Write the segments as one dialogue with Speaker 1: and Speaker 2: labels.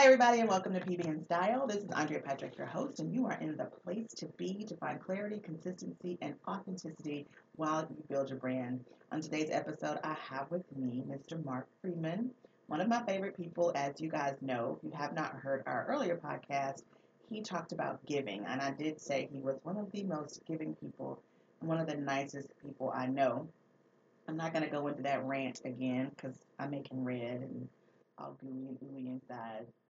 Speaker 1: Hi, everybody, and welcome to PB in Style. This is Andrea Patrick, your host, and you are in the place to be to find clarity, consistency, and authenticity while you build your brand. On today's episode, I have with me Mr. Mark Friedman, one of my favorite people, as you guys know. If you have not heard our earlier podcast, he talked about giving, and I did say he was one of the most giving people, one of the nicest people I know. I'm not going to go into that rant again because I'm making red and all gooey and ooey inside.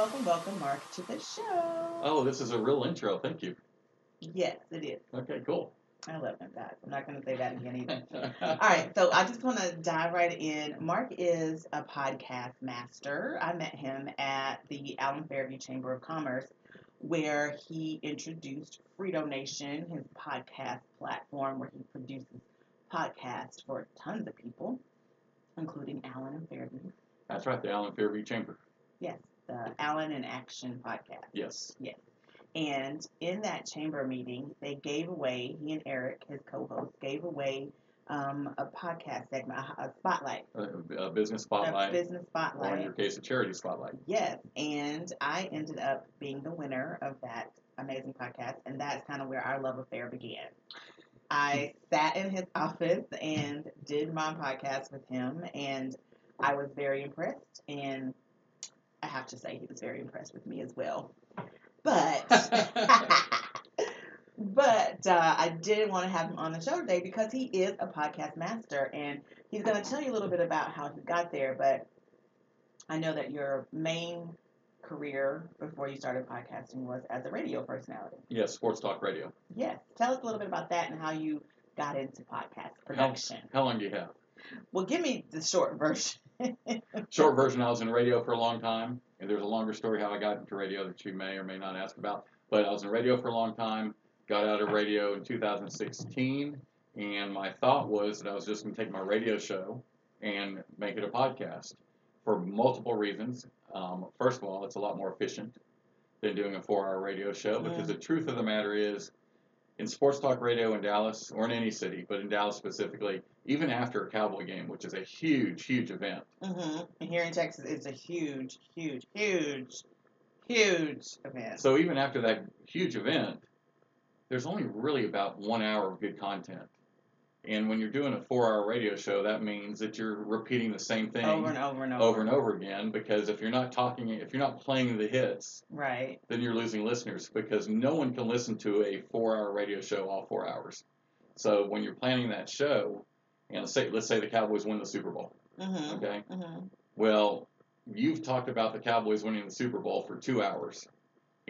Speaker 1: Welcome, welcome, Mark, to the show.
Speaker 2: Oh, this is a real intro. Thank you.
Speaker 1: Yes, it is.
Speaker 2: Okay, cool.
Speaker 1: I love him, guys. I'm not going to say that again either. All right, so I just want to dive right in. Mark is a podcast master. I met him at the Allen Fairview Chamber of Commerce, where he introduced FriedoNation, his podcast platform, where he produces podcasts for tons of people, including Allen and Fairview.
Speaker 2: That's right, the Allen Fairview Chamber.
Speaker 1: Yes, the Allen in Action podcast.
Speaker 2: Yes. Yes.
Speaker 1: And in that chamber meeting, they gave away, he and Eric, his co host, gave away um, a podcast segment, a, a spotlight,
Speaker 2: A, a business spotlight, a
Speaker 1: business spotlight,
Speaker 2: or in your case, a charity spotlight.
Speaker 1: Yes, and I ended up being the winner of that amazing podcast, and that's kind of where our love affair began. I sat in his office and did my podcast with him, and I was very impressed, and I have to say he was very impressed with me as well. But but uh, I didn't want to have him on the show today because he is a podcast master, and he's going to tell you a little bit about how he got there. But I know that your main career before you started podcasting was as a radio personality.
Speaker 2: Yes, Sports Talk Radio.
Speaker 1: Yes, tell us a little bit about that and how you got into podcast production.
Speaker 2: How long do you have?
Speaker 1: Well, give me the short version.
Speaker 2: Short version, I was in radio for a long time, and there's a longer story how I got into radio that you may or may not ask about. But I was in radio for a long time, got out of radio in 2016, and my thought was that I was just going to take my radio show and make it a podcast for multiple reasons. Um, first of all, it's a lot more efficient than doing a four-hour radio show because the truth of the matter is, in sports talk radio in Dallas or in any city, but in Dallas specifically, even after a Cowboy game, which is a huge, huge event,
Speaker 1: hmm Here in Texas, it's a huge, huge, huge, huge event.
Speaker 2: So even after that huge event, there's only really about one hour of good content. And when you're doing a four-hour radio show, that means that you're repeating the same thing
Speaker 1: over and over and over.
Speaker 2: over and over again. Because if you're not talking, if you're not playing the hits,
Speaker 1: Right.
Speaker 2: then you're losing listeners. Because no one can listen to a four-hour radio show all four hours. So when you're planning that show, and let's say let's say the Cowboys win the Super Bowl,
Speaker 1: Mm-hmm.
Speaker 2: okay?
Speaker 1: Mm-hmm.
Speaker 2: Well, you've talked about the Cowboys winning the Super Bowl for two hours.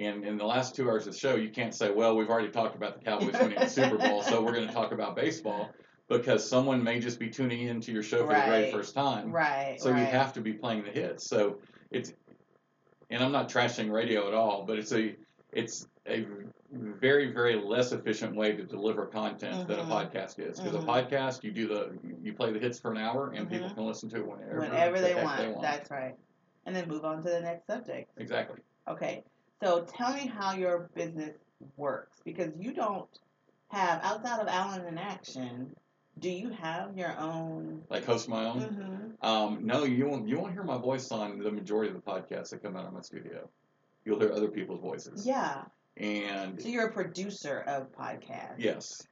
Speaker 2: And in the last two hours of the show, you can't say, well, we've already talked about the Cowboys winning the Super Bowl, so we're going to talk about baseball because someone may just be tuning into your show for the very first time.
Speaker 1: Right.
Speaker 2: So
Speaker 1: right.
Speaker 2: you have to be playing the hits. So it's, and I'm not trashing radio at all, but it's a, it's a very, very less efficient way to deliver content than a podcast is. Because
Speaker 1: Mhm.
Speaker 2: a podcast, you do the, you play the hits for an hour, and people
Speaker 1: Mhm.
Speaker 2: can listen to it whenever,
Speaker 1: Whenever
Speaker 2: the
Speaker 1: they want. That's right. And then move on to the next subject.
Speaker 2: Exactly.
Speaker 1: Okay. So tell me how your business works because you don't have outside of Allen in Action. Do you have your own?
Speaker 2: Like host my own.
Speaker 1: Mm-hmm.
Speaker 2: Um, no, you won't. You won't hear my voice on the majority of the podcasts that come out of my studio. You'll hear other people's voices.
Speaker 1: Yeah.
Speaker 2: And
Speaker 1: So you're a producer of podcasts.
Speaker 2: yes,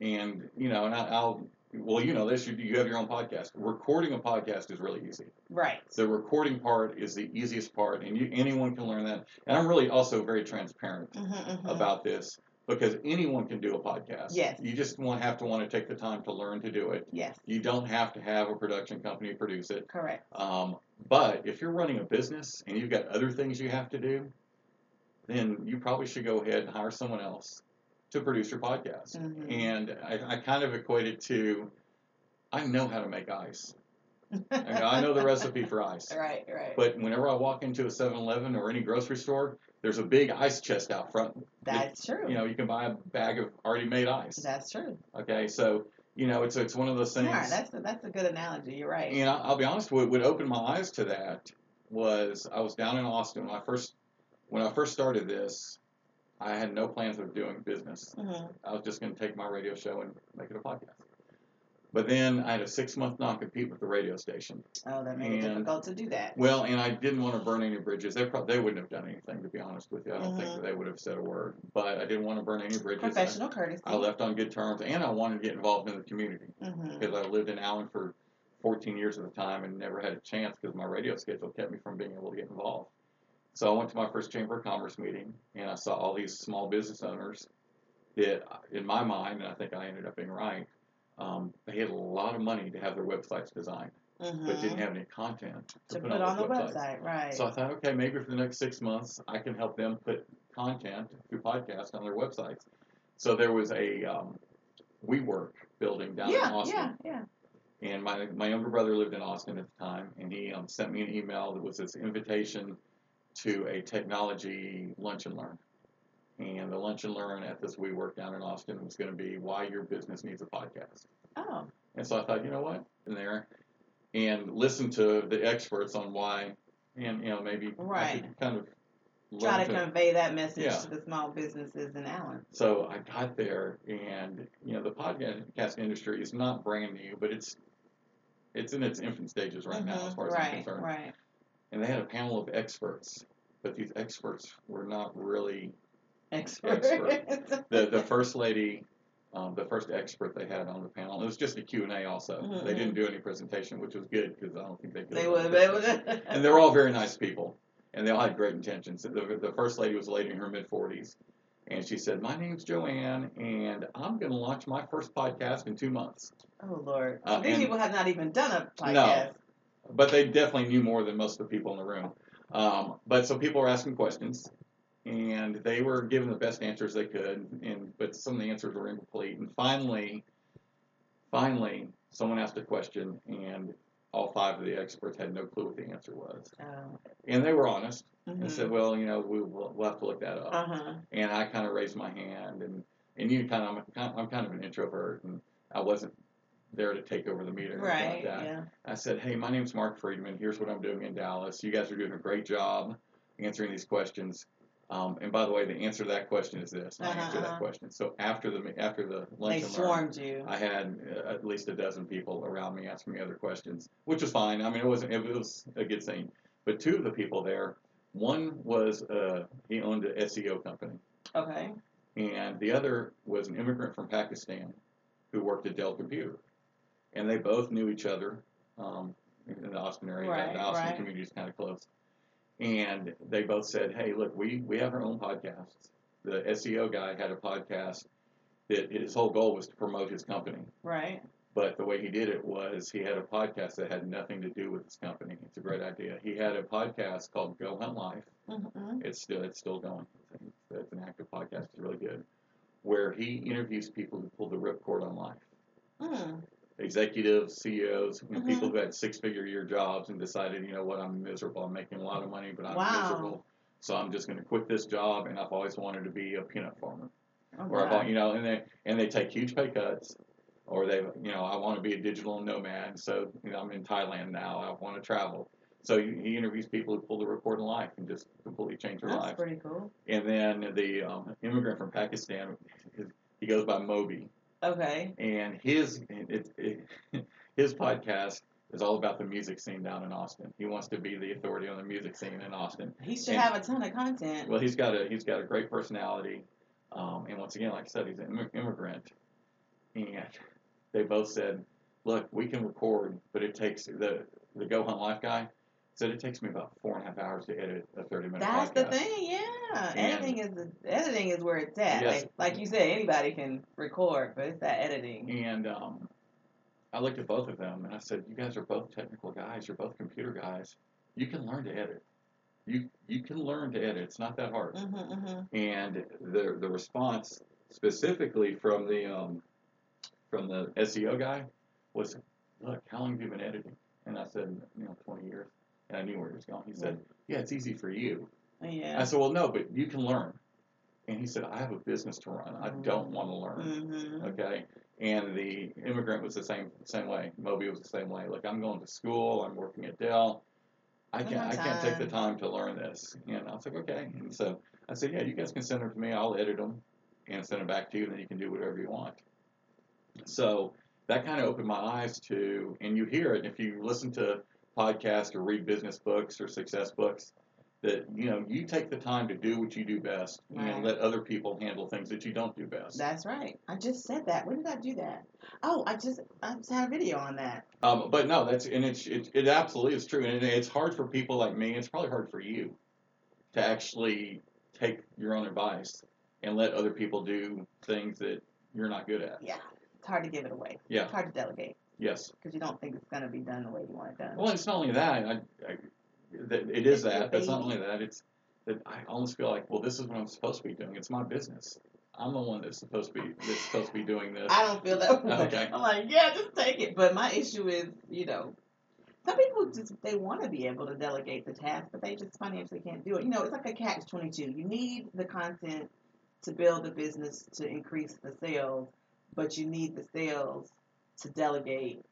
Speaker 2: and you know, and I, I'll. Well, you know this. You, you have your own podcast. Recording a podcast is really easy.
Speaker 1: Right.
Speaker 2: The recording part is the easiest part, and you, anyone can learn that. And I'm really also very transparent
Speaker 1: Mm-hmm, mm-hmm.
Speaker 2: about this because anyone can do a podcast.
Speaker 1: Yes.
Speaker 2: You just want have to want to take the time to learn to do it.
Speaker 1: Yes.
Speaker 2: You don't have to have a production company produce it.
Speaker 1: Correct.
Speaker 2: Um, but if you're running a business and you've got other things you have to do, then you probably should go ahead and hire someone else to produce your podcast.
Speaker 1: Mhm.
Speaker 2: And I, I kind of equate it to I know how to make ice. I, know, I know the recipe for ice.
Speaker 1: Right, right.
Speaker 2: But whenever I walk into a 7-Eleven or any grocery store, there's a big ice chest out front.
Speaker 1: That's true.
Speaker 2: You know, you can buy a bag of already made ice.
Speaker 1: That's true.
Speaker 2: Okay, so you know, it's it's one of those things.
Speaker 1: Smart. That's a, that's a good analogy. You're right.
Speaker 2: And I'll, I'll be honest, what what opened my eyes to that was I was down in Austin when I first when I first started this. I had no plans of doing business.
Speaker 1: hmm
Speaker 2: I was just going to take my radio show and make it a podcast. But then I had a six month non compete with the radio station.
Speaker 1: Oh, that made it difficult to do that.
Speaker 2: Well, and I didn't want to burn any bridges. They probably they wouldn't have done anything to be honest with you. I don't think
Speaker 1: Mhm.
Speaker 2: that they would have said a word. But I didn't want to burn any bridges. I-
Speaker 1: Professional courtesy.
Speaker 2: I left on good terms, and I wanted to get involved in the community
Speaker 1: hmm
Speaker 2: because I lived in Allen for 14 years at the time and never had a chance because my radio schedule kept me from being able to get involved. So I went to my first Chamber of Commerce meeting, and I saw all these small business owners that, in my mind, and I think I ended up being right, um, they had a lot of money to have their websites designed,
Speaker 1: hmm
Speaker 2: but didn't have any content to,
Speaker 1: to
Speaker 2: put,
Speaker 1: put on the
Speaker 2: websites.
Speaker 1: website, right?
Speaker 2: So I thought, okay, maybe for the next six months, I can help them put content through podcast on their websites. So there was a um, WeWork building down in
Speaker 1: yeah,
Speaker 2: Austin,
Speaker 1: yeah, yeah.
Speaker 2: and my my younger brother lived in Austin at the time, and he um, sent me an email that was this invitation to a technology lunch and learn. And the lunch and learn at this WeWork down in Austin was going to be why your business needs a podcast.
Speaker 1: Oh,
Speaker 2: And so I thought, you know what, in there, and listen to the experts on why, and you know maybe I
Speaker 1: Right.
Speaker 2: could kind of
Speaker 1: try
Speaker 2: learn
Speaker 1: to convey that message
Speaker 2: Yeah.
Speaker 1: to the small businesses in Allen.
Speaker 2: So I got there, and you know the podcast industry is not brand new, but it's it's in its infant stages right now, as
Speaker 1: Mhm,
Speaker 2: far as
Speaker 1: right,
Speaker 2: I'm concerned.
Speaker 1: right.
Speaker 2: And they had a panel of experts, but these experts were not really
Speaker 1: Expert.
Speaker 2: the the first lady. Um, the first expert they had on the panel. It was just a Q&A also.
Speaker 1: Mhm,
Speaker 2: They didn't do any presentation, which was good because I don't think they could.
Speaker 1: they would they would
Speaker 2: and they were all very nice people, and they all had great intentions. The, the first lady was a lady in her mid 40s, and she said, "My name's Joanne, and I'm going to launch my first podcast in two months."
Speaker 1: Oh Lord.
Speaker 2: Uh,
Speaker 1: These people have not even done a podcast.
Speaker 2: No. But they definitely knew more than most of the people in the room. Um, but so people were asking questions, and they were giving the best answers they could, and but some of the answers were incomplete. And finally, finally, someone asked a question, and all five of the experts had no clue what the answer was.
Speaker 1: Oh.
Speaker 2: And they were honest
Speaker 1: mhm.
Speaker 2: and said, "Well, you know, we, we'll, we'll have to look that up."
Speaker 1: Uh-huh.
Speaker 2: And I kind of raised my hand, and and you kind of I'm, I'm kind of an introvert, and I wasn't there to take over the meeting
Speaker 1: Right.
Speaker 2: that.
Speaker 1: Yeah.
Speaker 2: I said, "Hey, my name's Mark Friedman. Here's what I'm doing in Dallas. You guys are doing a great job answering these questions." Um, and by the way, the answer to that question is this. And I
Speaker 1: Uh-huh.
Speaker 2: that question. So after the after the
Speaker 1: They
Speaker 2: lunch learn,
Speaker 1: swarmed you.
Speaker 2: I had uh, at least a dozen people around me asking me other questions, which was fine. I mean, it wasn't. It was a good thing. But two of the people there, one was uh, he owned an SEO company,
Speaker 1: Okay.
Speaker 2: and the other was an immigrant from Pakistan who worked at Dell Computer, and they both knew each other um, in the Austin area.
Speaker 1: Right,
Speaker 2: the Austin
Speaker 1: right.
Speaker 2: community is kind of close, and they both said, "Hey, look, we we have our own podcasts." The SEO guy had a podcast that his whole goal was to promote his company.
Speaker 1: Right.
Speaker 2: But the way he did it was he had a podcast that had nothing to do with his company. It's a great idea. He had a podcast called Go Hunt Life.
Speaker 1: Mm-hmm.
Speaker 2: It's still it's still going. It's, it's an active podcast. It's really good. Where he interviews people who pull the ripcord on life.
Speaker 1: Mm.
Speaker 2: Executives, CEOs, you know,
Speaker 1: Mhm.
Speaker 2: people who had six figure year jobs and decided, you know what, I'm miserable. I'm making a lot of money, but I'm
Speaker 1: Wow.
Speaker 2: miserable. So I'm just going to quit this job, and I've always wanted to be a peanut farmer
Speaker 1: Oh,
Speaker 2: or
Speaker 1: wow.
Speaker 2: about you know, and they and they take huge pay cuts, or they you know I want to be a digital nomad, so you know I'm in Thailand now. I want to travel. So he interviews people who pull the report in life and just completely change their
Speaker 1: That's
Speaker 2: lives.
Speaker 1: That's pretty cool.
Speaker 2: And then the um, immigrant from Pakistan, he goes by Moby,
Speaker 1: Okay.
Speaker 2: and his it, it, his podcast is all about the music scene down in Austin. He wants to be the authority on the music scene in Austin.
Speaker 1: He should
Speaker 2: And-
Speaker 1: have a ton of content.
Speaker 2: Well, he's got a he's got a great personality, um, and once again, like I said, he's an immi- immigrant, and they both said, "Look, we can record, but it takes the the Go Hunt Life guy said it takes me about four and a half hours to edit a thirty minute
Speaker 1: That's
Speaker 2: podcast."
Speaker 1: the thing, yeah.
Speaker 2: And-
Speaker 1: editing is the editing is where it's at.
Speaker 2: Yes.
Speaker 1: Like, like you said, anybody can record, but it's that editing.
Speaker 2: And um, I looked at both of them and I said, "You guys are both technical guys. You're both computer guys. You can learn to edit. You you can learn to edit. It's not that hard."
Speaker 1: Mm-hmm, mm-hmm.
Speaker 2: and the the response specifically from the um, from the SEO guy was, "Look, how long have you been editing?" And I and I knew where he was going. He said, "Yeah, it's easy for you."
Speaker 1: Yeah.
Speaker 2: I said, "Well, no, but you can learn." And he said, "I have a business to run. I don't want to learn."
Speaker 1: Mm-hmm.
Speaker 2: Okay. And the immigrant was the same same way. Moby was the same way. Like I'm going to school. I'm working at Dell. I can't I can't take the
Speaker 1: time.
Speaker 2: time to learn this. And I was like, okay. And so I said, yeah, you guys can send them to me. I'll edit them and send them back to you. And then you can do whatever you want. So that kind of opened my eyes to, and you hear it if you listen to podcasts or read business books or success books. That you know, you take the time to do what you do best,
Speaker 1: Right.
Speaker 2: and let other people handle things that you don't do best.
Speaker 1: That's right. I just said that. When did I do that? Oh, I just I just had a video on that.
Speaker 2: Um, but no, that's and it's it, it absolutely is true, and it's hard for people like me. It's probably hard for you to actually take your own advice and let other people do things that you're not good at.
Speaker 1: Yeah. It's hard to give it away.
Speaker 2: Yeah.
Speaker 1: It's hard to delegate
Speaker 2: Yes.
Speaker 1: because you don't think it's going to be done the way you want it done.
Speaker 2: Well, it's not only that. I, I, that it is
Speaker 1: It's
Speaker 2: that. But it's not only that. It's that I almost feel like, well, this is what I'm supposed to be doing. It's my business. I'm the one that's supposed to be that's supposed to be doing this.
Speaker 1: I don't feel that way.
Speaker 2: Okay.
Speaker 1: I'm like, yeah, just take it. But my issue is, you know, some people just they want to be able to delegate the task, but they just financially can't do it. You know, it's like a catch twenty two. You need the content to build the business to increase the sales, but you need the sales to delegate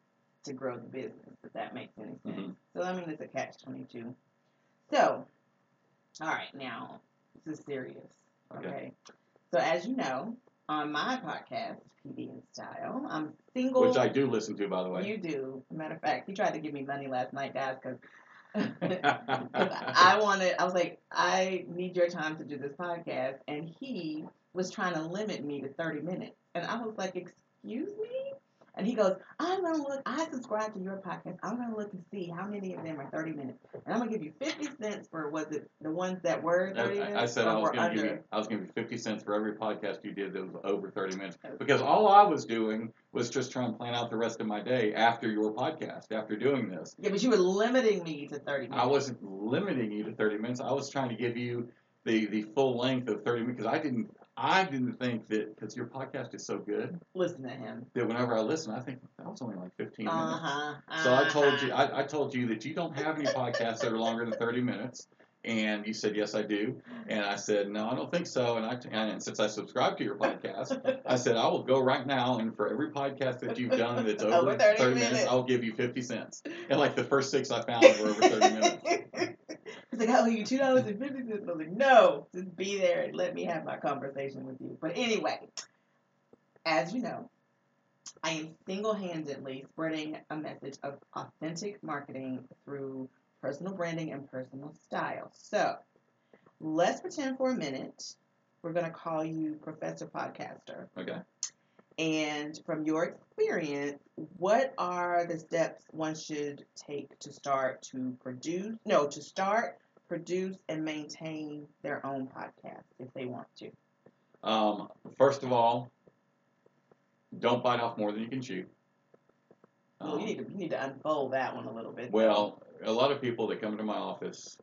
Speaker 1: to grow the business. If that makes any sense.
Speaker 2: Mhm.
Speaker 1: So I mean, it's a catch twenty two. So, all right, now this is serious.
Speaker 2: Okay.
Speaker 1: okay. So as you know, on my podcast, PB and Style, I'm single.
Speaker 2: Which I do listen to, by the way.
Speaker 1: You do. Matter of fact, he tried to give me money last night, guys, because I wanted. I was like, I need your time to do this podcast, and he was trying to limit me to 30 minutes, and I was like, excuse me. And he goes, I'm gonna look. I subscribe to your podcast. I'm gonna look and see how many of them are 30 minutes, and I'm gonna give you 50 cents for was it the ones that were 30
Speaker 2: I,
Speaker 1: minutes
Speaker 2: I said I was going to give you I was going to give you fifty cents for every podcast you did that was over thirty minutes because all I was doing was just trying to plan out the rest of my day after your podcast after doing this.
Speaker 1: Yeah, but you were limiting me to 30 minutes.
Speaker 2: I wasn't limiting you to thirty minutes. I was trying to give you the the full length of thirty minutes because I didn't I didn't think that because your podcast is so good
Speaker 1: Listen to him.
Speaker 2: that whenever I listen I think that was only like fifteen
Speaker 1: Uh
Speaker 2: minutes.
Speaker 1: huh.
Speaker 2: So I told you, I, I told you that you don't have any podcasts that are longer than 30 minutes. And you said, yes, I do. And I said, no, I don't think so. And I, and since I subscribe to your podcast, I said, I will go right now. And for every podcast that you've done that's over,
Speaker 1: Over
Speaker 2: 30,
Speaker 1: 30
Speaker 2: minutes,
Speaker 1: minutes.
Speaker 2: I'll give you 50 cents. And like the first six I found were over 30 minutes.
Speaker 1: He's like, I owe you two dollars and fifty cents. I was like, no, just be there and let me have my conversation with you. But anyway, as you know, I am single-handedly spreading a message of authentic marketing through personal branding and personal style. So let's pretend for a minute we're going to call you Professor Podcaster.
Speaker 2: Okay.
Speaker 1: And from your experience, what are the steps one should take to start to produce, no, to start, produce, and maintain their own podcast if they want to?
Speaker 2: Um, first of all, don't bite off more than you can chew.
Speaker 1: Well,
Speaker 2: Um,
Speaker 1: you need to you need to unfold that one a little bit.
Speaker 2: Well, a lot of people that come to my office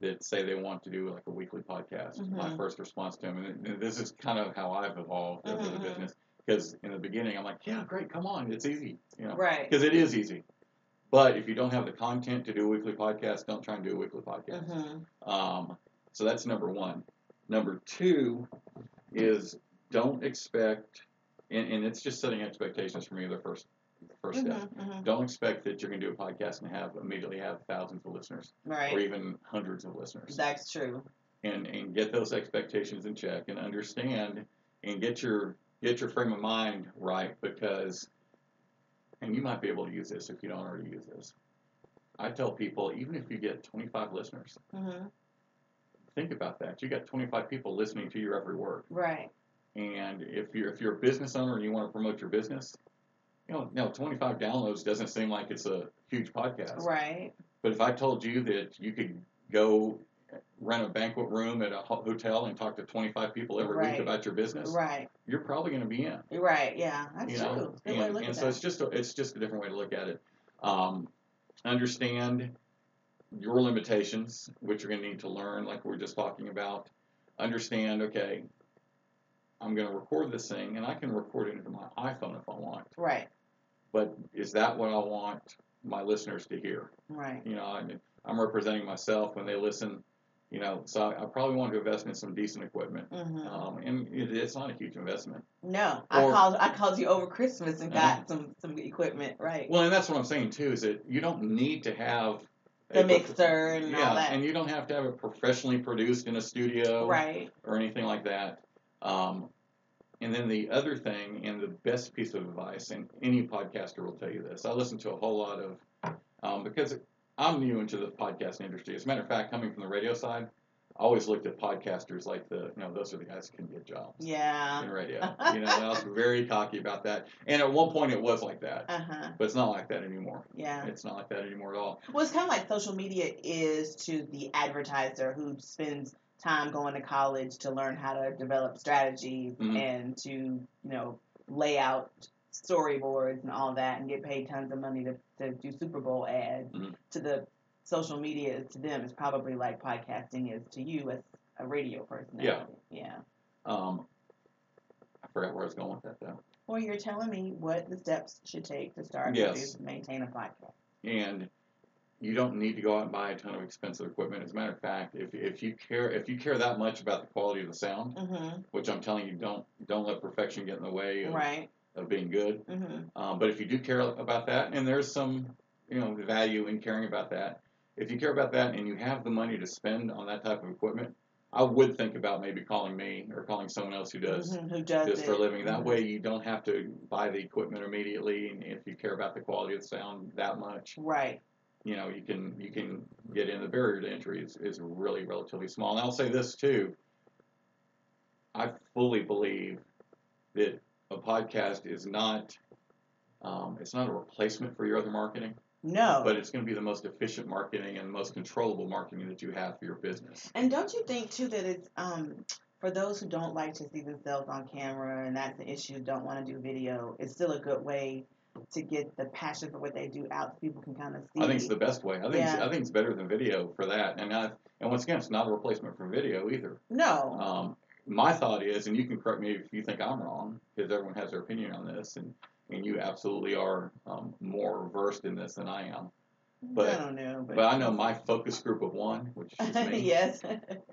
Speaker 2: that say they want to do like a weekly podcast, my
Speaker 1: Mhm.
Speaker 2: first response to them, and this is kind of how I've evolved over the business, because in the beginning I'm like, yeah, great, come on, it's easy, you know,
Speaker 1: right.
Speaker 2: because it is easy. But if you don't have the content to do a weekly podcast, don't try and do a weekly podcast.
Speaker 1: hmm
Speaker 2: Um, so that's number one. Number two is don't expect, and, and it's just setting expectations for me the first the 1st step.
Speaker 1: hmm
Speaker 2: Don't expect that you're going to do a podcast and have immediately have thousands of listeners or even hundreds of listeners.
Speaker 1: That's true.
Speaker 2: And and get those expectations in check and understand and get your get your frame of mind right because and you might be able to use this if you don't already use this. I tell people even if you get 25 listeners,
Speaker 1: hmm
Speaker 2: think about that. You got 25 people listening to your every word.
Speaker 1: Right.
Speaker 2: And if you're if you're a business owner and you want to promote your business, you know, no, 25 downloads doesn't seem like it's a huge podcast.
Speaker 1: Right.
Speaker 2: But if I told you that you could go rent a banquet room at a hotel and talk to 25 people every
Speaker 1: Right.
Speaker 2: week about your business,
Speaker 1: Right.
Speaker 2: you're probably going to be in.
Speaker 1: Right. Yeah. That's
Speaker 2: You
Speaker 1: true.
Speaker 2: know,
Speaker 1: It's a good way to
Speaker 2: and, and so it's just a, it's just a different way to look at it. Um, understand your limitations, which you're going to need to learn, like we are just talking about. Understand, okay, I'm going to record this thing, and I can record it into my iPhone if I want.
Speaker 1: Right.
Speaker 2: But is that what I want my listeners to hear.
Speaker 1: Right.
Speaker 2: You know, I mean, I'm representing myself when they listen. You know, so I, I probably want to invest in some decent equipment.
Speaker 1: hmm
Speaker 2: Um, and it, it's not a huge investment.
Speaker 1: No, I called. I called you over Christmas and got some some equipment. Right.
Speaker 2: Well, and that's what I'm saying too. Is that you don't need to have
Speaker 1: the
Speaker 2: a
Speaker 1: mixer and
Speaker 2: yeah,
Speaker 1: all that.
Speaker 2: and you don't have to have it professionally produced in a studio
Speaker 1: right.
Speaker 2: or anything like that. Um, and then the other thing, and the best piece of advice, and any podcaster will tell you this. I listen to a whole lot of um, because I'm new into the podcast industry. As a matter of fact, coming from the radio side, I always looked at podcasters like the you know those are the guys who can get jobs
Speaker 1: Yeah.
Speaker 2: in radio. you know, I was very cocky about that. And at one point, it was like that,
Speaker 1: Uh huh.
Speaker 2: but it's not like that anymore.
Speaker 1: Yeah.
Speaker 2: It's not like that anymore at all.
Speaker 1: Well, it's kind of like social media is to the advertiser who spends time going to college to learn how to develop strategies
Speaker 2: Mhm.
Speaker 1: and to, you know, lay out storyboards and all that and get paid tons of money to, to do Super Bowl ads.
Speaker 2: Mhm.
Speaker 1: To the social media, to them, is probably like podcasting is to you as a radio personality. Yeah.
Speaker 2: Um, I forgot where I was going with that though.
Speaker 1: Well, you're telling me what the steps should take to start
Speaker 2: Yes.
Speaker 1: and maintain a podcast.
Speaker 2: and you don't need to go out and buy a ton of expensive equipment. As a matter of fact, if, if you care if you care that much about the quality of the sound,
Speaker 1: Mm-hmm.
Speaker 2: which I'm telling you, don't don't let perfection get in the way of,
Speaker 1: Right.
Speaker 2: Of being good.
Speaker 1: Mm-hmm.
Speaker 2: Um, but if you do care about that, and there's some you know value in caring about that, if you care about that and you have the money to spend on that type of equipment, I would think about maybe calling me or calling someone else who does
Speaker 1: Mhm, Who does
Speaker 2: this for a living. That
Speaker 1: Mhm.
Speaker 2: way, you don't have to buy the equipment immediately, and if you care about the quality of the sound that much,
Speaker 1: Right.
Speaker 2: you know, you can you can get in. The barrier to entry is, is really relatively small. And I'll say this too. I fully believe that a podcast is not um, it's not a replacement for your other marketing,
Speaker 1: No.
Speaker 2: but it's going to be the most efficient marketing and the most controllable marketing that you have for your business.
Speaker 1: And don't you think too that it's um for those who don't like to see themselves on camera and that's an issue, don't want to do video, it's still a good way to get the passion for what they do out so people can kind of see.
Speaker 2: I think it's the best way. I think it's, I think it's better than video for that. And I, and once again, it's not a replacement for video either.
Speaker 1: no.
Speaker 2: Um, my thought is, and you can correct me if you think I'm wrong, because everyone has their opinion on this, and, and you absolutely are um, more versed in this than I am. but-
Speaker 1: I don't know. But,
Speaker 2: But I know my focus group of one, which is me,
Speaker 1: yes.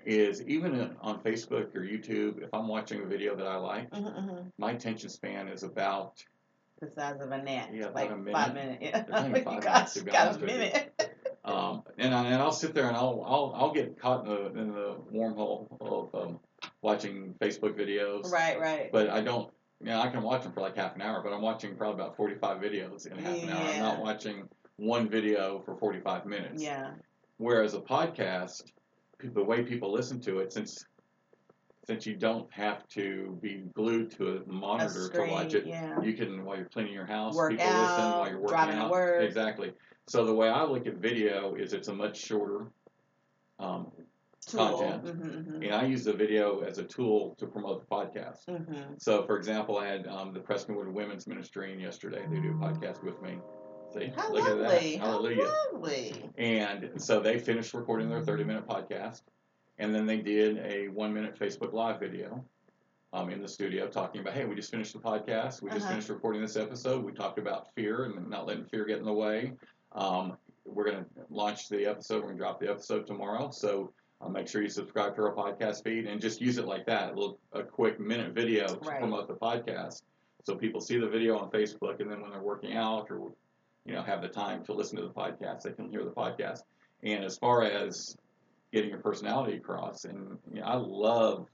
Speaker 2: is even on Facebook or YouTube, if I'm watching a video that I like,
Speaker 1: Mhm,
Speaker 2: my attention span is about
Speaker 1: the size of a gnat.
Speaker 2: Yeah,
Speaker 1: like
Speaker 2: a minute.
Speaker 1: five minutes. Yeah.
Speaker 2: Five
Speaker 1: got,
Speaker 2: minutes, to be
Speaker 1: got a minute.
Speaker 2: Um, and, I, and I'll sit there and I'll, I'll, I'll get caught in the, in the wormhole of um, watching Facebook videos.
Speaker 1: right, right.
Speaker 2: But I don't, you know, I can watch them for like half an hour, but I'm watching probably about 45 videos in half an hour. I'm not watching one video for 45 minutes.
Speaker 1: yeah.
Speaker 2: Whereas a podcast, the way people listen to it, since since you don't have to be glued to a
Speaker 1: A
Speaker 2: monitor to watch it,
Speaker 1: Yeah.
Speaker 2: you can while you're cleaning your house,
Speaker 1: Work
Speaker 2: people listen while you're working
Speaker 1: driving
Speaker 2: out.
Speaker 1: work.
Speaker 2: Exactly. So the way I look at video is it's a much shorter. Um,
Speaker 1: Tool.
Speaker 2: content.
Speaker 1: Mm-hmm,
Speaker 2: and I use the video as a tool to promote the podcast.
Speaker 1: mm-hmm.
Speaker 2: So, for example, I had um, the Prestonwood Women's Ministry in yesterday. They do a podcast with me. See,
Speaker 1: How
Speaker 2: look
Speaker 1: lovely.
Speaker 2: at that.
Speaker 1: How
Speaker 2: Hallelujah.
Speaker 1: lovely.
Speaker 2: And so they finished recording their 30 minute podcast, and then they did a one minute Facebook Live video um, in the studio talking about, hey, we just finished the podcast. We just
Speaker 1: Uh-huh.
Speaker 2: finished recording this episode. We talked about fear and not letting fear get in the way. Um, we're going to launch the episode. We're going to drop the episode tomorrow. So uh, make sure you subscribe to our podcast feed and just use it like that a little a quick minute video to
Speaker 1: Right.
Speaker 2: promote the podcast. So people see the video on Facebook, and then when they're working out or you know have the time to listen to the podcast, they can hear the podcast. And as far as getting your personality across, and you know, I love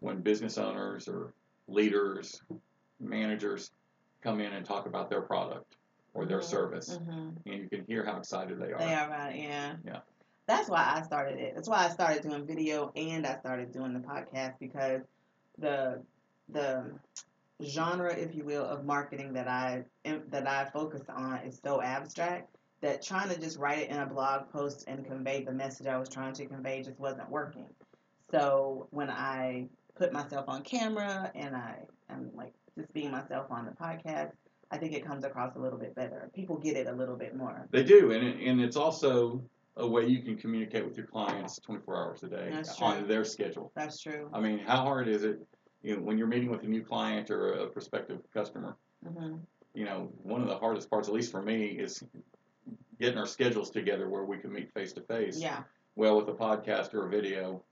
Speaker 2: when business owners or leaders, managers come in and talk about their product or their
Speaker 1: Mhm.
Speaker 2: service,
Speaker 1: Mm-hmm.
Speaker 2: and you can hear how excited they are.
Speaker 1: They are about it, yeah.
Speaker 2: Yeah.
Speaker 1: That's why I started it. That's why I started doing video and I started doing the podcast because the the genre, if you will, of marketing that I that I focus on is so abstract that trying to just write it in a blog post and convey the message I was trying to convey just wasn't working. So when I put myself on camera and I am like just being myself on the podcast, I think it comes across a little bit better. People get it a little bit more.
Speaker 2: They do, and it, and it's also a way you can communicate with your clients 24 hours a day
Speaker 1: That's
Speaker 2: on
Speaker 1: true.
Speaker 2: their schedule.
Speaker 1: That's true.
Speaker 2: I mean, how hard is it, you know, when you're meeting with a new client or a prospective customer?
Speaker 1: hmm
Speaker 2: You know, one of the hardest parts, at least for me, is getting our schedules together where we can meet face to face.
Speaker 1: Yeah.
Speaker 2: Well, with a podcast or a video,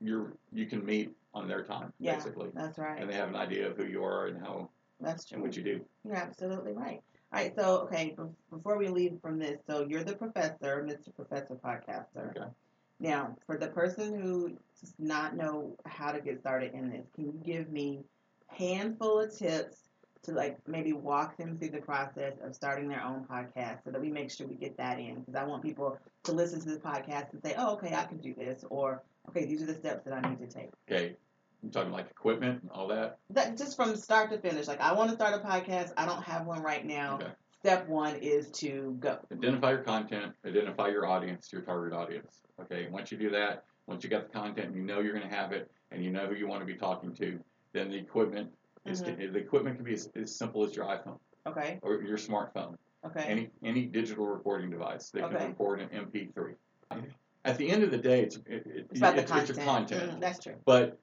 Speaker 2: you're you can meet on their time
Speaker 1: Yeah.
Speaker 2: basically,
Speaker 1: That's right.
Speaker 2: and they have an idea of who you are and how
Speaker 1: That's true.
Speaker 2: and what you do.
Speaker 1: You're absolutely right. All right, so okay, before we leave from this, so you're the professor, Mr. Professor Podcaster.
Speaker 2: Okay.
Speaker 1: Now, for the person who does not know how to get started in this, can you give me handful of tips to like maybe walk them through the process of starting their own podcast so that we make sure we get that in? Because I want people to listen to this podcast and say, oh, okay, I can do this, or okay, these are the steps that I need to take.
Speaker 2: Okay, I'm talking like equipment and all that.
Speaker 1: That just from start to finish. Like I want to start a podcast. I don't have one right now.
Speaker 2: Okay.
Speaker 1: Step one is to go.
Speaker 2: Identify your content, identify your audience, your target audience. Okay, once you do that, once you got the content, and you know you're going to have it, and you know who you want to be talking to, then the equipment is
Speaker 1: Mhm.
Speaker 2: the equipment can be as, as simple as your iPhone
Speaker 1: Okay.
Speaker 2: or your smartphone,
Speaker 1: Okay.
Speaker 2: any any digital recording device that
Speaker 1: Okay.
Speaker 2: can record an MP3. At the end of the day, it's it, it,
Speaker 1: it's about
Speaker 2: it's,
Speaker 1: the
Speaker 2: it's
Speaker 1: content.
Speaker 2: your content,
Speaker 1: Mm, that's true.
Speaker 2: but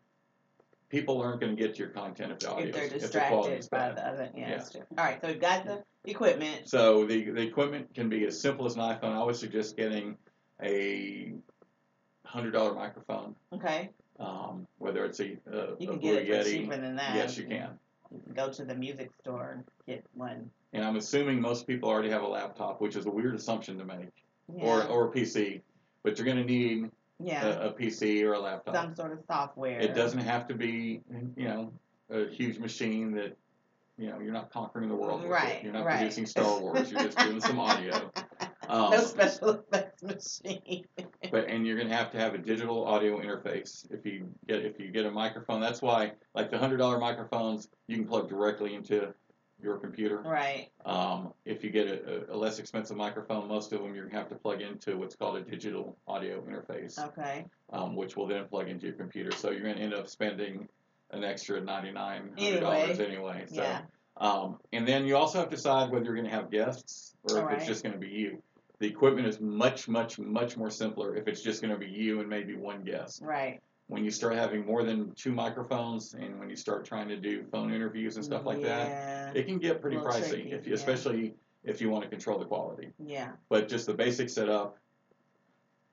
Speaker 2: people aren't going to get to your content if the audio
Speaker 1: If they're
Speaker 2: if the
Speaker 1: distracted by
Speaker 2: bad.
Speaker 1: the other, yeah,
Speaker 2: Yeah.
Speaker 1: that's true. All right. So we've got the equipment.
Speaker 2: So the the equipment can be as simple as an iPhone. I would suggest getting a hundred dollar microphone,
Speaker 1: Okay.
Speaker 2: um, whether it's a, a,
Speaker 1: You
Speaker 2: a
Speaker 1: can
Speaker 2: Blue
Speaker 1: get it
Speaker 2: Yeti.
Speaker 1: cheaper than that.
Speaker 2: Yes, you can.
Speaker 1: You can go to the music store and get one.
Speaker 2: And I'm assuming most people already have a laptop, which is a weird assumption to make,
Speaker 1: Yeah.
Speaker 2: or or a PC. But you're going to need
Speaker 1: yeah.
Speaker 2: a, a PC or a laptop.
Speaker 1: Some sort of software.
Speaker 2: It doesn't have to be, you know, a huge machine that, you know, you're not conquering the world
Speaker 1: Right,
Speaker 2: it. You're not
Speaker 1: right.
Speaker 2: producing Star Wars. You're just doing some audio. Um,
Speaker 1: no special effects machine.
Speaker 2: but and you're gonna have to have a digital audio interface if you get if you get a microphone. That's why like the hundred dollar microphones you can plug directly into your computer.
Speaker 1: right.
Speaker 2: Um, if you get a, a less expensive microphone, most of them you're gonna have to plug into what's called a digital audio interface,
Speaker 1: Okay.
Speaker 2: um, which will then plug into your computer. So you're gonna end up spending an extra ninety nine hundred dollars anyway. So
Speaker 1: Yeah.
Speaker 2: um, and then you also have to decide whether you're going to have guests or if
Speaker 1: Alright.
Speaker 2: it's just going to be you. The equipment is much, much, much more simpler if it's just going to be you and maybe one guest.
Speaker 1: Right.
Speaker 2: When you start having more than two microphones and when you start trying to do phone mm-hmm. interviews and stuff like that, it can get pretty pricey,
Speaker 1: tricky,
Speaker 2: if you,
Speaker 1: yeah.
Speaker 2: especially if you want to control the quality.
Speaker 1: Yeah.
Speaker 2: But just the basic setup,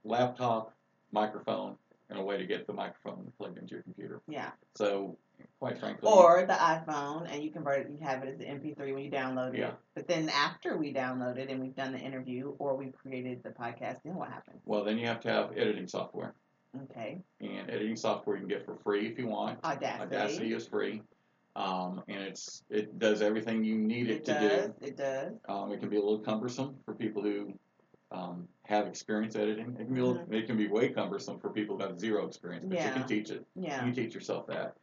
Speaker 2: laptop, microphone, and a way to get the microphone plugged into your computer.
Speaker 1: Yeah.
Speaker 2: So, quite frankly,
Speaker 1: Or the iPhone, and you convert it, you have it as an MP3 when you download it.
Speaker 2: Yeah.
Speaker 1: But then after we download it and we've done the interview or we've created the podcast, then what happens?
Speaker 2: well, then you have to have editing software.
Speaker 1: Okay.
Speaker 2: and editing software you can get for free if you want.
Speaker 1: Audacity.
Speaker 2: Audacity is free, um, and it's it does everything you need it,
Speaker 1: It
Speaker 2: to
Speaker 1: does. It does.
Speaker 2: do. Um, it can be a little cumbersome for people who um, have experience editing. It can be little, it can be way cumbersome for people who have zero experience, but you
Speaker 1: Mm-hmm.
Speaker 2: Can teach it.
Speaker 1: Yeah.
Speaker 2: You teach yourself that.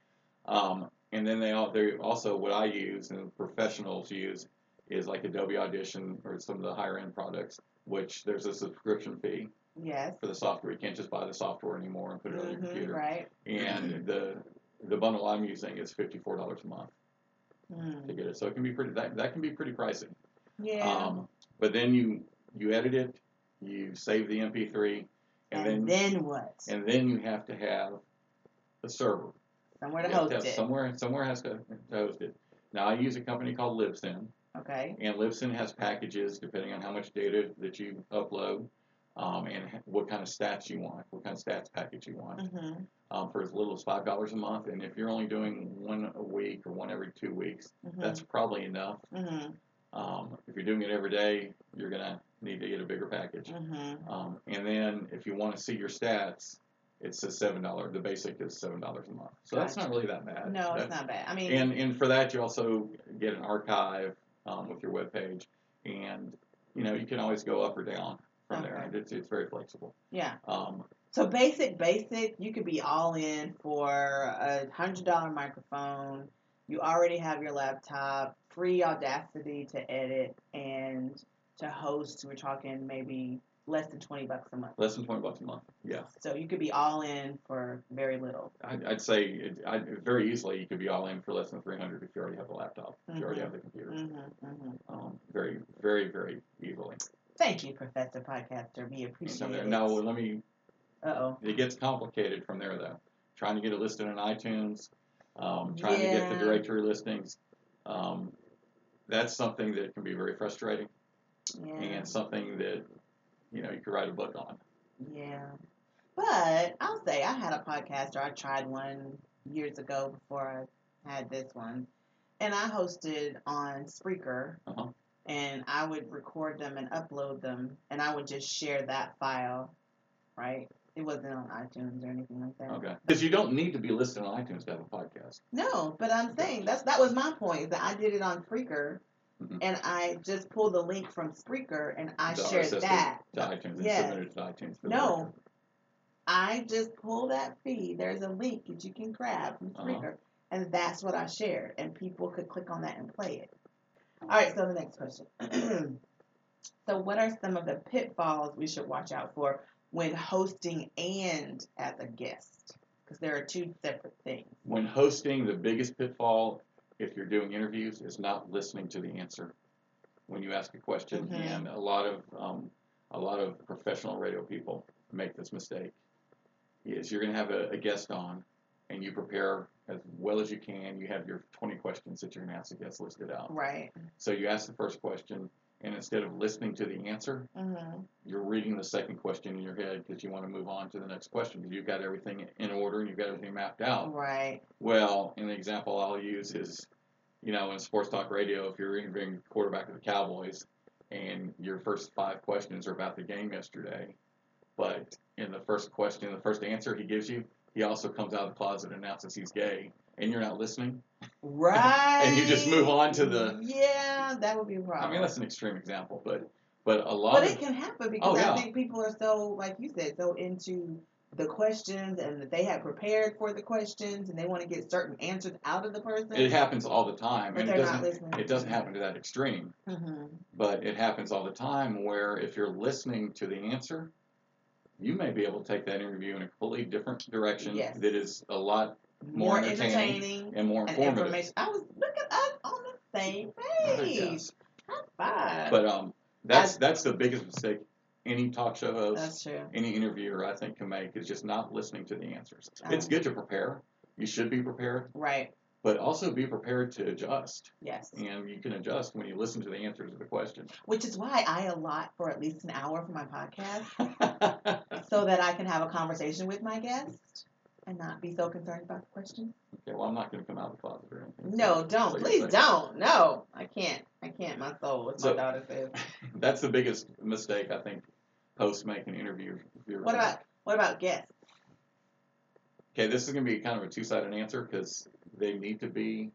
Speaker 2: Um, and then they all they also what I use and professionals use is like Adobe Audition or some of the higher end products, which there's a subscription fee
Speaker 1: Yes.
Speaker 2: for the software. You can't just buy the software anymore and put it on your
Speaker 1: hmm
Speaker 2: computer
Speaker 1: right.
Speaker 2: and the the bundle I'm using is fifty four dollars a month to
Speaker 1: Mm.
Speaker 2: get it. So it can be pretty that, that can be pretty pricey.
Speaker 1: Yeah.
Speaker 2: Um, but then you you edit it, you save the MP3, and,
Speaker 1: and
Speaker 2: then,
Speaker 1: then what?
Speaker 2: and then you have to have a server.
Speaker 1: Somewhere to
Speaker 2: You
Speaker 1: host
Speaker 2: to have
Speaker 1: it.
Speaker 2: Somewhere somewhere has to, to host it. Now I use a company called Libsyn,
Speaker 1: Okay.
Speaker 2: and Libsyn has packages depending on how much data that you upload. Um, and what kind of stats you want, what kind of stats package you want.
Speaker 1: hmm
Speaker 2: um, for as little as five dollars a month. And if you're only doing one a week or one every two weeks,
Speaker 1: hmm
Speaker 2: that's probably enough.
Speaker 1: hmm
Speaker 2: Um, if you're doing it every day, you're gonna need to get a bigger package.
Speaker 1: hmm
Speaker 2: Um, and then if you want to see your stats, it's a seven dollar. The basic is seven dollars a month. So that's not really that bad.
Speaker 1: No, it's
Speaker 2: That's-
Speaker 1: not bad. I mean,
Speaker 2: And and for that you also get an archive um, with your web page, and you know you can always go up or down from there.
Speaker 1: Okay.
Speaker 2: And it's it's very flexible.
Speaker 1: yeah.
Speaker 2: Um,
Speaker 1: So basic, basic, you could be all in for a hundred dollar microphone. You already have your laptop, free Audacity to edit and to host. We're talking maybe less than twenty bucks a month.
Speaker 2: less than twenty bucks a month. Yeah.
Speaker 1: So you could be all in for very little.
Speaker 2: I'd, I'd say it, I'd, very easily you could be all in for less than 300 if you already have a laptop, if you already
Speaker 1: Mhm.
Speaker 2: have the computer.
Speaker 1: hmm hmm
Speaker 2: Um, very, very, very easily.
Speaker 1: Thank you, Professor Podcaster. We appreciate it.
Speaker 2: Now, let me,
Speaker 1: Uh oh.
Speaker 2: it gets complicated from there though. Trying to get it listed on iTunes, um, trying to get the directory listings. Um, that's something that can be very frustrating.
Speaker 1: Yeah.
Speaker 2: and something that you know you could write a book on.
Speaker 1: Yeah. But I'll say I had a podcaster. I tried one years ago before I had this one. And I hosted on Spreaker.
Speaker 2: Uh-huh.
Speaker 1: And I would record them and upload them. And I would just share that file, right? It wasn't on iTunes or anything like that.
Speaker 2: Okay, because you don't need to be listed on iTunes to have a podcast.
Speaker 1: No, but I'm saying that's that was my point. That I did it on Spreaker,
Speaker 2: Mhm.
Speaker 1: and I just pulled the link from Spreaker and I
Speaker 2: The
Speaker 1: shared
Speaker 2: RSS
Speaker 1: that.
Speaker 2: to iTunes and
Speaker 1: Yes.
Speaker 2: submitted to iTunes. For
Speaker 1: No. I just pull that feed. There's a link that you can grab from
Speaker 2: Uh-huh.
Speaker 1: Spreaker, and that's what I shared, and people could click on that and play it. All right, so the next question. so, what are some of the pitfalls we should watch out for when hosting and as a guest? Because there are two separate things.
Speaker 2: When hosting, the biggest pitfall, if you're doing interviews, is not listening to the answer when you ask a question.
Speaker 1: Mhm.
Speaker 2: And a lot of um, a lot of professional radio people make this mistake. Is you're going to have a, a guest on, and you prepare as well as you can. You have your 20 questions that you're going to ask the guest listed out.
Speaker 1: Right.
Speaker 2: So you ask the first question, and instead of listening to the answer,
Speaker 1: Mm-hmm.
Speaker 2: you're reading the second question in your head because you want to move on to the next question because you've got everything in order and you've got everything mapped out.
Speaker 1: Right.
Speaker 2: Well, an example I'll use is, you know, in sports talk radio, if you're interviewing quarterback of the Cowboys and your first five questions are about the game yesterday, but in the first question, the first answer he gives you, he also comes out of the closet and announces he's gay, and you're not listening.
Speaker 1: Right.
Speaker 2: And you just move on to the-
Speaker 1: Yeah, that would be a
Speaker 2: I
Speaker 1: problem.
Speaker 2: I mean, that's an extreme example, but but a lot
Speaker 1: But
Speaker 2: of
Speaker 1: it can happen because
Speaker 2: Oh, yeah.
Speaker 1: I think people are so, like you said, so into the questions and that they have prepared for the questions and they want to get certain answers out of the person.
Speaker 2: it happens all the time,
Speaker 1: But
Speaker 2: and it
Speaker 1: they're not
Speaker 2: doesn't
Speaker 1: listening.
Speaker 2: it doesn't happen to that extreme.
Speaker 1: mm-hmm.
Speaker 2: but it happens all the time where if you're listening to the answer, you may be able to take that interview in a completely different direction
Speaker 1: Yes.
Speaker 2: that is a lot
Speaker 1: More,
Speaker 2: More entertaining
Speaker 1: entertaining
Speaker 2: and more informative.
Speaker 1: information. I was looking up on the same page. High five.
Speaker 2: But um, that's
Speaker 1: I-
Speaker 2: that's the biggest mistake any talk show host,
Speaker 1: That's true.
Speaker 2: any interviewer I think can make is just not listening to the answers. It's
Speaker 1: Um.
Speaker 2: good to prepare. You should be prepared,
Speaker 1: Right.
Speaker 2: But also be prepared to adjust.
Speaker 1: Yes.
Speaker 2: And you can adjust when you listen to the answers to the question.
Speaker 1: Which is why I allot for at least an hour for my podcast so that I can have a conversation with my guest and not be so concerned about the question.
Speaker 2: Okay, well, I'm not going to come out of the closet or anything.
Speaker 1: No,
Speaker 2: So
Speaker 1: don't.
Speaker 2: you're
Speaker 1: Please
Speaker 2: saying-
Speaker 1: don't. No, I can't. I can't. My soul, as my
Speaker 2: So-
Speaker 1: daughter says.
Speaker 2: That's the biggest mistake I think hosts make in interview.
Speaker 1: What about what about guests?
Speaker 2: Okay, this is going to be kind of a two-sided answer because they need to be.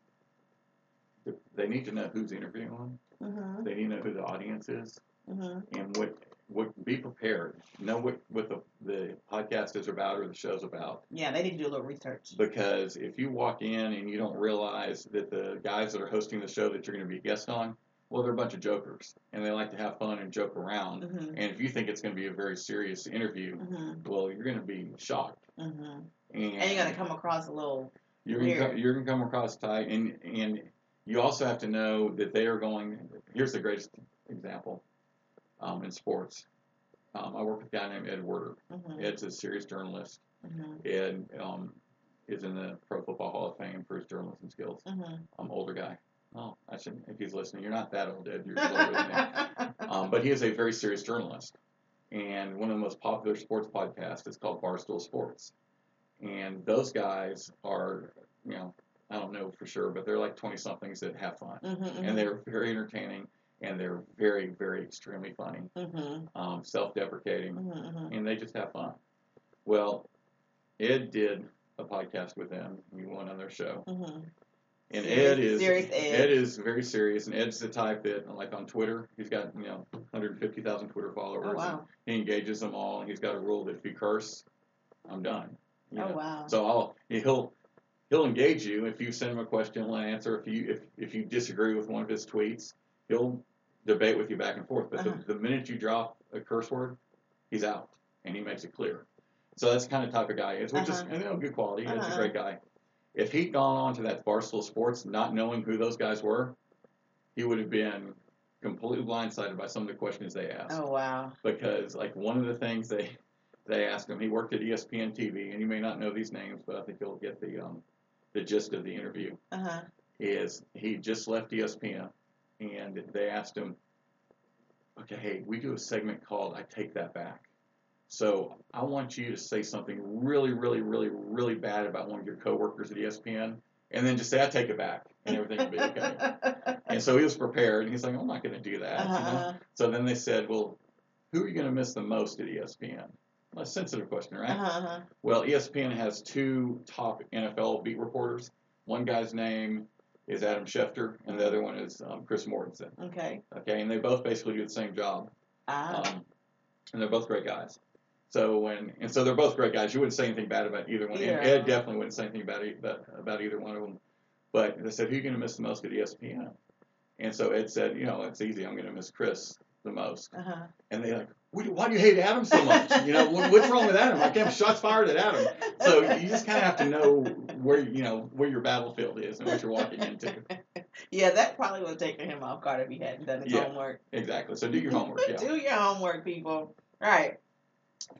Speaker 2: They need to know who's interviewing them.
Speaker 1: Mm-hmm.
Speaker 2: They need to know who the audience is,
Speaker 1: Mm-hmm.
Speaker 2: and what what be prepared. Know what what the the podcast is about or the show's about.
Speaker 1: Yeah, they need to do a little research.
Speaker 2: Because if you walk in and you don't realize that the guys that are hosting the show that you're going to be a guest on, well, they're a bunch of jokers and they like to have fun and joke around.
Speaker 1: Mm-hmm.
Speaker 2: And if you think it's going to be a very serious interview,
Speaker 1: Mm-hmm.
Speaker 2: well, you're going to be shocked.
Speaker 1: Mm-hmm.
Speaker 2: And,
Speaker 1: And you're gonna come across a little.
Speaker 2: You're gonna come, you're gonna come across tight, and and you also have to know that they are going. Here's the greatest example um, in sports. Um, I work with a guy named Ed Werder.
Speaker 1: Mm-hmm.
Speaker 2: Ed's a serious journalist.
Speaker 1: Mm-hmm.
Speaker 2: Ed um, is in the Pro Football Hall of Fame for his journalism skills.
Speaker 1: Mm-hmm.
Speaker 2: I'm older guy. Oh, I shouldn't. If he's listening, you're not that old, Ed. You're older than. Um, but he is a very serious journalist. And one of the most popular sports podcasts is called Barstool Sports. And those guys are, you know, I don't know for sure, but they're like 20 somethings that have fun.
Speaker 1: Mm-hmm.
Speaker 2: And they're very entertaining and they're very, very extremely funny,
Speaker 1: Mm-hmm.
Speaker 2: um, self deprecating,
Speaker 1: Mm-hmm.
Speaker 2: and they just have fun. Well, Ed did a podcast with them. He went on their show.
Speaker 1: Mm-hmm.
Speaker 2: And
Speaker 1: Serious-
Speaker 2: Ed is
Speaker 1: serious Ed.
Speaker 2: is very serious, and Ed's the type that, like on Twitter, he's got you know 150,000 Twitter followers.
Speaker 1: Oh
Speaker 2: and
Speaker 1: wow.
Speaker 2: he engages them all, and he's got a rule that if you curse, I'm done. You
Speaker 1: Oh wow.
Speaker 2: So I'll he'll he'll engage you if you send him a question, he'll answer. If you if if you disagree with one of his tweets, he'll debate with you back and forth. But
Speaker 1: Uh-huh.
Speaker 2: the, the minute you drop a curse word, he's out, and he makes it clear. So that's the kind of type of guy he is, which is
Speaker 1: Uh-huh.
Speaker 2: you know good quality. He's
Speaker 1: Uh-huh.
Speaker 2: a great guy. If he'd gone on to that Barstool Sports, not knowing who those guys were, he would have been completely blindsided by some of the questions they asked
Speaker 1: Oh wow.
Speaker 2: because like one of the things they they asked him, he worked at ESPN TV, and you may not know these names, but I think you'll get the um, the gist of the interview.
Speaker 1: Uh huh.
Speaker 2: Is he just left ESPN, and they asked him, okay, hey, we do a segment called I Take That Back. So I want you to say something really, really, really, really bad about one of your coworkers at ESPN, and then just say I take it back, and everything will be okay. and so he was prepared, and he's like, I'm not going to do that. you know?
Speaker 1: Uh-huh.
Speaker 2: So then they said, well, who are you going to miss the most at ESPN? A sensitive question, right?
Speaker 1: Uh-huh.
Speaker 2: Well, E ESPN has two top NFL beat reporters. One guy's name is Adam Schefter, and the other one is um, Chris Mortensen.
Speaker 1: Okay.
Speaker 2: Okay, and they both basically do the same job,
Speaker 1: Ah.
Speaker 2: um, and they're both great guys. So when and so they're both great guys. You wouldn't say anything bad about either one. And Ed definitely wouldn't say anything about, about about either one of them. But they said, "Who are you going to miss the most at ESPN?" And so Ed said, "You know, it's easy. I'm going to miss Chris the most."
Speaker 1: uh-huh.
Speaker 2: And they like, "Why do- you hate Adam so much? You know, what, what's wrong with Adam? I can't shots fired at Adam." So you just kind of have to know where you know where your battlefield is and what you're walking into.
Speaker 1: yeah, that probably would have taken him off guard if he hadn't done his
Speaker 2: Yeah.
Speaker 1: homework.
Speaker 2: Exactly. So do your homework. Yeah.
Speaker 1: Do your homework, people. All right.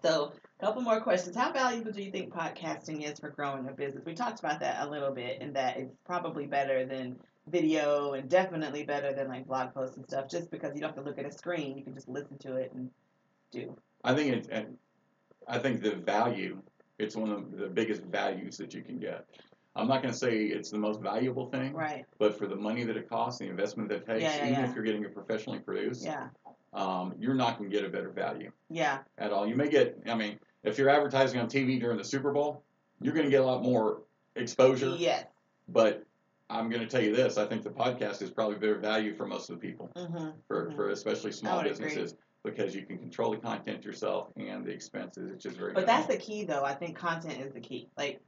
Speaker 1: So, a couple more questions. How valuable do you think podcasting is for growing a business? We talked about that a little bit, and that it's probably better than video, and definitely better than like blog posts and stuff. Just because you don't have to look at a screen, you can just listen to it and do.
Speaker 2: I think it's, and I think the value, it's one of the biggest values that you can get. I'm not going to say it's the most valuable thing,
Speaker 1: Right.
Speaker 2: but for the money that it costs, the investment that it takes,
Speaker 1: Yeah, yeah,
Speaker 2: even
Speaker 1: yeah.
Speaker 2: if you're getting it professionally produced,
Speaker 1: Yeah.
Speaker 2: um, you're not going to get a better value
Speaker 1: Yeah.
Speaker 2: at all. You may get, I mean, if you're advertising on TV during the Super Bowl, you're going to get a lot more exposure.
Speaker 1: Yes.
Speaker 2: But I'm going to tell you this: I think the podcast is probably better value for most of the people,
Speaker 1: mm-hmm.
Speaker 2: for,
Speaker 1: Mhm.
Speaker 2: for especially small
Speaker 1: would agree.
Speaker 2: Because you can control the content yourself and the expenses. It's just very.
Speaker 1: But that's the key, though. I think content is the key. Like,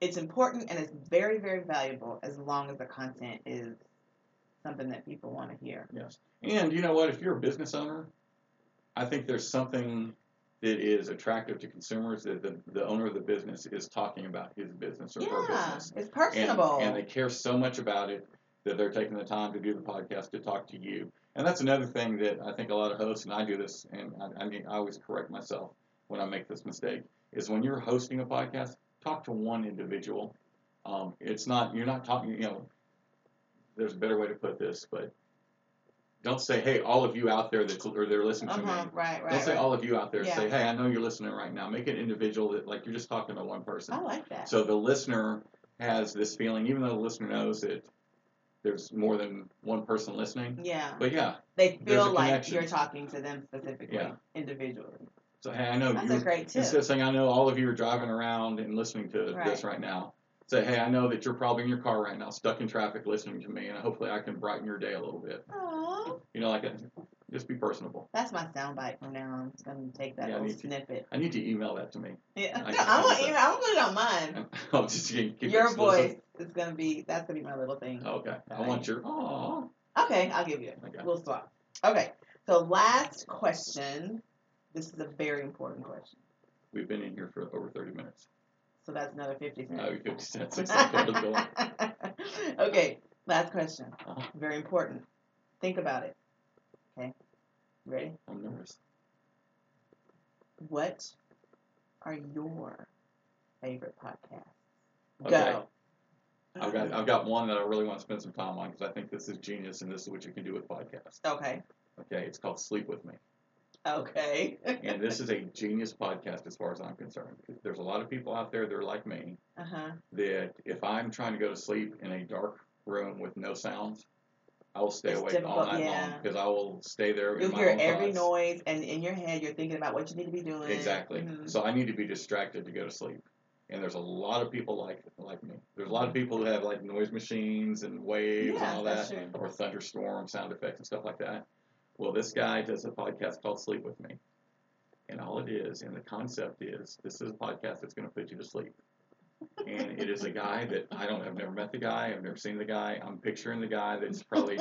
Speaker 1: it's important and it's very, very valuable as long as the content is something that people want to hear.
Speaker 2: Yes. And you know what? If you're a business owner, I think there's something that is attractive to consumers that the, the owner of the business is talking about his business or her
Speaker 1: Yeah,
Speaker 2: business.
Speaker 1: it's
Speaker 2: And,
Speaker 1: personable.
Speaker 2: and they care so much about it that they're taking the time to do the podcast to talk to you. And that's another thing that I think a lot of hosts, and I do this, and I, I mean, I always correct myself when I make this mistake, is when you're hosting a podcast, talk to one individual. Um, it's not, you're not talking, you know, there's a better way to put this, but don't say, hey, all of you out there that or they're listening to
Speaker 1: uh-huh,
Speaker 2: me.
Speaker 1: right, right.
Speaker 2: Don't say
Speaker 1: right.
Speaker 2: all of you out there.
Speaker 1: Yeah.
Speaker 2: Say, hey, I know you're listening right now. Make it individual that like you're just talking to one person.
Speaker 1: I like that.
Speaker 2: So the listener has this feeling, even though the listener knows that there's more than one person listening.
Speaker 1: yeah,
Speaker 2: But yeah,
Speaker 1: they feel like
Speaker 2: connection.
Speaker 1: you're talking to them specifically,
Speaker 2: Yeah.
Speaker 1: individually.
Speaker 2: so hey, I know
Speaker 1: That's
Speaker 2: you.
Speaker 1: a great tip.
Speaker 2: Instead of saying, I know all of you are driving around and listening to
Speaker 1: Right.
Speaker 2: this right now. Say, hey, I know that you're probably in your car right now, stuck in traffic, listening to me, and hopefully I can brighten your day a little bit.
Speaker 1: Aw,
Speaker 2: You know, like just be personable.
Speaker 1: that's my soundbite from now on. I'm just gonna take that
Speaker 2: Yeah,
Speaker 1: little snippet.
Speaker 2: I need to email that to me.
Speaker 1: Yeah,
Speaker 2: I
Speaker 1: no, I'm gonna email. I'm gonna put it on mine.
Speaker 2: I'll just keep it
Speaker 1: Your voice is gonna be. That's gonna be my little thing.
Speaker 2: Okay. I want your. Oh.
Speaker 1: Okay, I'll give you it.
Speaker 2: Okay.
Speaker 1: We'll swap. Okay, so last question. This is a very important question.
Speaker 2: We've been in here for over 30 minutes.
Speaker 1: So that's another 50 cents.
Speaker 2: Oh, 50 cents. Exactly.
Speaker 1: Okay, last question.
Speaker 2: Uh-huh.
Speaker 1: Very important. Think about it. Okay, ready?
Speaker 2: I'm nervous.
Speaker 1: What are your favorite podcasts?
Speaker 2: Okay.
Speaker 1: Go.
Speaker 2: I've got I've got one that I really want to spend some time on because I think this is genius and this is what you can do with podcasts.
Speaker 1: Okay.
Speaker 2: Okay, it's called Sleep with Me,
Speaker 1: Okay.
Speaker 2: and this is a genius podcast as far as I'm concerned. There's a lot of people out there that are like me
Speaker 1: uh huh.
Speaker 2: that if I'm trying to go to sleep in a dark room with no sounds, I will stay
Speaker 1: It's
Speaker 2: awake all night
Speaker 1: yeah.
Speaker 2: long because I will stay there.
Speaker 1: You'll
Speaker 2: in my
Speaker 1: hear every
Speaker 2: thoughts.
Speaker 1: noise, and in your head, you're thinking about what you need to be doing.
Speaker 2: Exactly.
Speaker 1: Mhm.
Speaker 2: So I need to be distracted to go to sleep. And there's a lot of people like like me. There's a lot of people who have like noise machines and waves
Speaker 1: Yeah,
Speaker 2: and all that,
Speaker 1: true.
Speaker 2: or thunderstorm sound effects and stuff like that. Well, this guy does a podcast called Sleep with Me, and all it is, and the concept is, this is a podcast that's going to put you to sleep. And it is a guy that I don't, I've never met the guy, I've never seen the guy. I'm picturing the guy that's probably,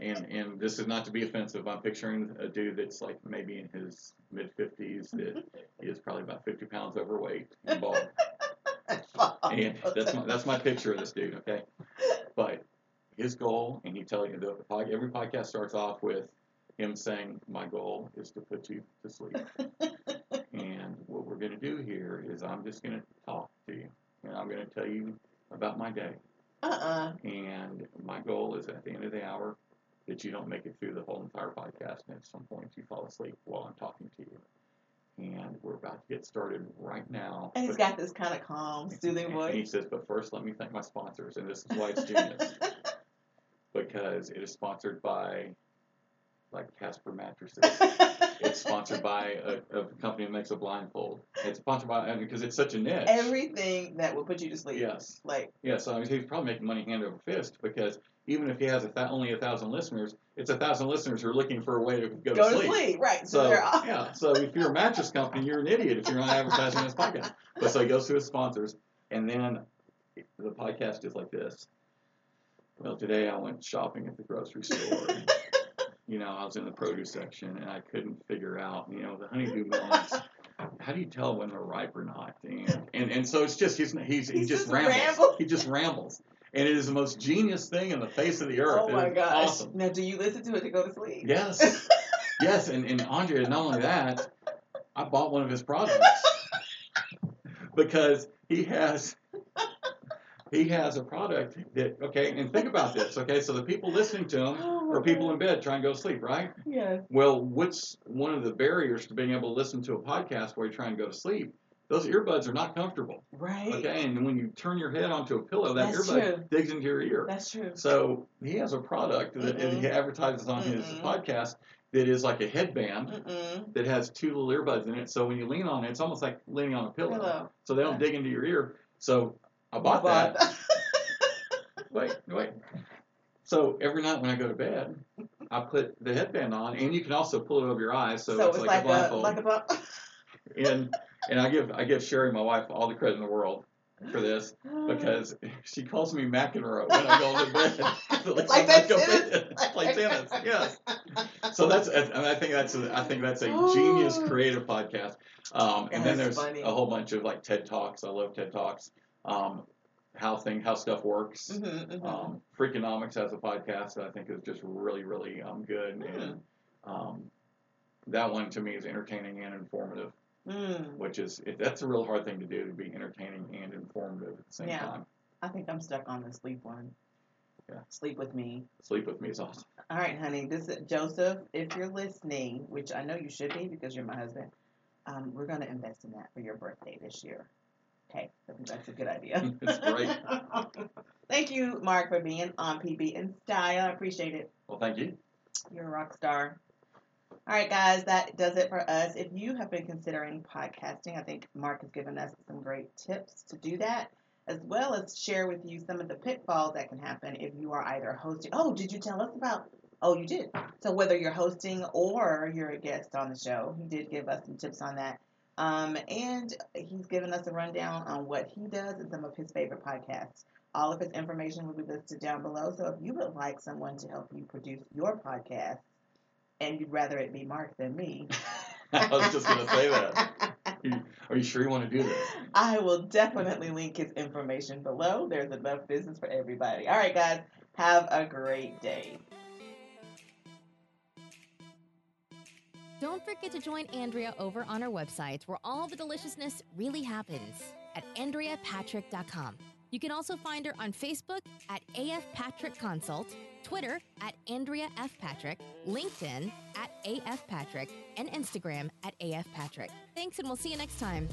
Speaker 2: and and this is not to be offensive. I'm picturing a dude that's like maybe in his mid 50s that is probably about 50 pounds overweight and bald. And that's my, that's my picture of this dude, okay? But his goal, and he tells you, the, every podcast starts off with him saying, My goal is to put you to sleep. What we're going to do here is I'm just going to talk to you, and I'm going to tell you about my day.
Speaker 1: Uh-uh.
Speaker 2: And my goal is at the end of the hour that you don't make it through the whole entire podcast, and at some point you fall asleep while I'm talking to you. And we're about to get started right now.
Speaker 1: And he's
Speaker 2: but-
Speaker 1: got this kind of calm, soothing
Speaker 2: and He says, but first let me thank my sponsors, and this is why it's genius. because it is sponsored by, like Casper mattresses. It's sponsored by a, a company that makes a blindfold. It's sponsored by because it's such a niche.
Speaker 1: Everything that will put you to sleep.
Speaker 2: Yes.
Speaker 1: Like,
Speaker 2: Yeah, so I mean, he's probably making money hand over fist because even if he has a th- only a thousand listeners, it's a thousand listeners who are looking for a way to go,
Speaker 1: go
Speaker 2: to sleep.
Speaker 1: sleep. Right. So,
Speaker 2: So yeah, so if you're a mattress company, you're an idiot if you're not advertising this podcast. But so he goes to his sponsors, and then the podcast is like this. Well, today I went shopping at the grocery store. you know, I was in the produce section and I couldn't figure out, you know, the honeydew melons. How do you tell when they're ripe or not? And and, and so it's just he's he's he just
Speaker 1: just
Speaker 2: rambles.
Speaker 1: ramble-
Speaker 2: He just rambles. And it is the most genius thing in the face of the earth.
Speaker 1: Oh my gosh.
Speaker 2: Awesome.
Speaker 1: Now, do you listen to it to go to sleep?
Speaker 2: Yes. yes, and, and Andrea, not only that, I bought one of his products because he has he has a product that okay, and think about this, okay, so the people listening to him
Speaker 1: Oh
Speaker 2: are people in bed trying to go to sleep, right?
Speaker 1: Yes.
Speaker 2: Well, what's one of the barriers to being able to listen to a podcast while you're trying to go to sleep? Those earbuds are not comfortable.
Speaker 1: Right.
Speaker 2: Okay, and when you turn your head onto a pillow, that
Speaker 1: That's
Speaker 2: earbud
Speaker 1: true.
Speaker 2: digs into your ear.
Speaker 1: That's true.
Speaker 2: So he has a product that
Speaker 1: Mm-mm.
Speaker 2: he advertises on his
Speaker 1: Mm-mm.
Speaker 2: podcast that is like a headband
Speaker 1: Mm-mm.
Speaker 2: that has two little earbuds in it. So when you lean on it, it's almost like leaning on a pillow.
Speaker 1: Hello.
Speaker 2: So they don't
Speaker 1: Yeah.
Speaker 2: dig into your ear. So I bought that. Wait, wait. So every night when I go to bed, I put the headband on, and you can also pull it over your eyes, so,
Speaker 1: So,
Speaker 2: it's, like, a blindfold.
Speaker 1: like a bu-
Speaker 2: and and I give I give Sherry, my wife, all the credit in the world for this because she calls me McEnroe when I go to bed. like,
Speaker 1: Like
Speaker 2: I
Speaker 1: that tennis?
Speaker 2: bed. I play tennis. Yes. So that's and I think that's a, I think that's a genius creative podcast. Um, and then there's
Speaker 1: funny.
Speaker 2: a whole bunch of like TED talks. I love TED talks. Um, how thing how stuff works.
Speaker 1: Mhm, mhm.
Speaker 2: Um, Freakonomics has a podcast that I think is just really really um, good
Speaker 1: Hmm.
Speaker 2: and um, that one to me is entertaining and informative
Speaker 1: Mm.
Speaker 2: which is it, that's a real hard thing to do to be entertaining and informative at the same
Speaker 1: Yeah.
Speaker 2: time.
Speaker 1: I think I'm stuck on the sleep one.
Speaker 2: Yeah.
Speaker 1: Sleep with me.
Speaker 2: Sleep with me is awesome.
Speaker 1: All right, honey. This is Joseph. If you're listening, which I know you should be because you're my husband, um, we're going to invest in that for your birthday this year. Okay, I think that's a good idea.
Speaker 2: It's great.
Speaker 1: Thank you, Mark, for being on PB in Style. I appreciate it.
Speaker 2: Well, thank you.
Speaker 1: You're a rock star. All right, guys, that does it for us. If you have been considering podcasting, I think Mark has given us some great tips to do that, as well as share with you some of the pitfalls that can happen if you are either hosting. Oh, did you tell us about? Oh, you did. So whether you're hosting or you're a guest on the show, he did give us some tips on that. Um, and he's given us a rundown on what he does and some of his favorite podcasts. All of his information will be listed down below. So if you would like someone to help you produce your podcast, and you'd rather it be Mark than me,
Speaker 2: I was just gonna say that. Are you sure you want to do this?
Speaker 1: I will definitely link his information below. There's enough business for everybody. All right, guys, have a great day.
Speaker 3: Don't forget to join Andrea over on our website where all the deliciousness really happens at AndreaPatrick.com. You can also find her on Facebook at AF Patrick Consult, Twitter at Andrea F. Patrick, LinkedIn at AF Patrick, and Instagram at AF Patrick. Thanks, and we'll see you next time.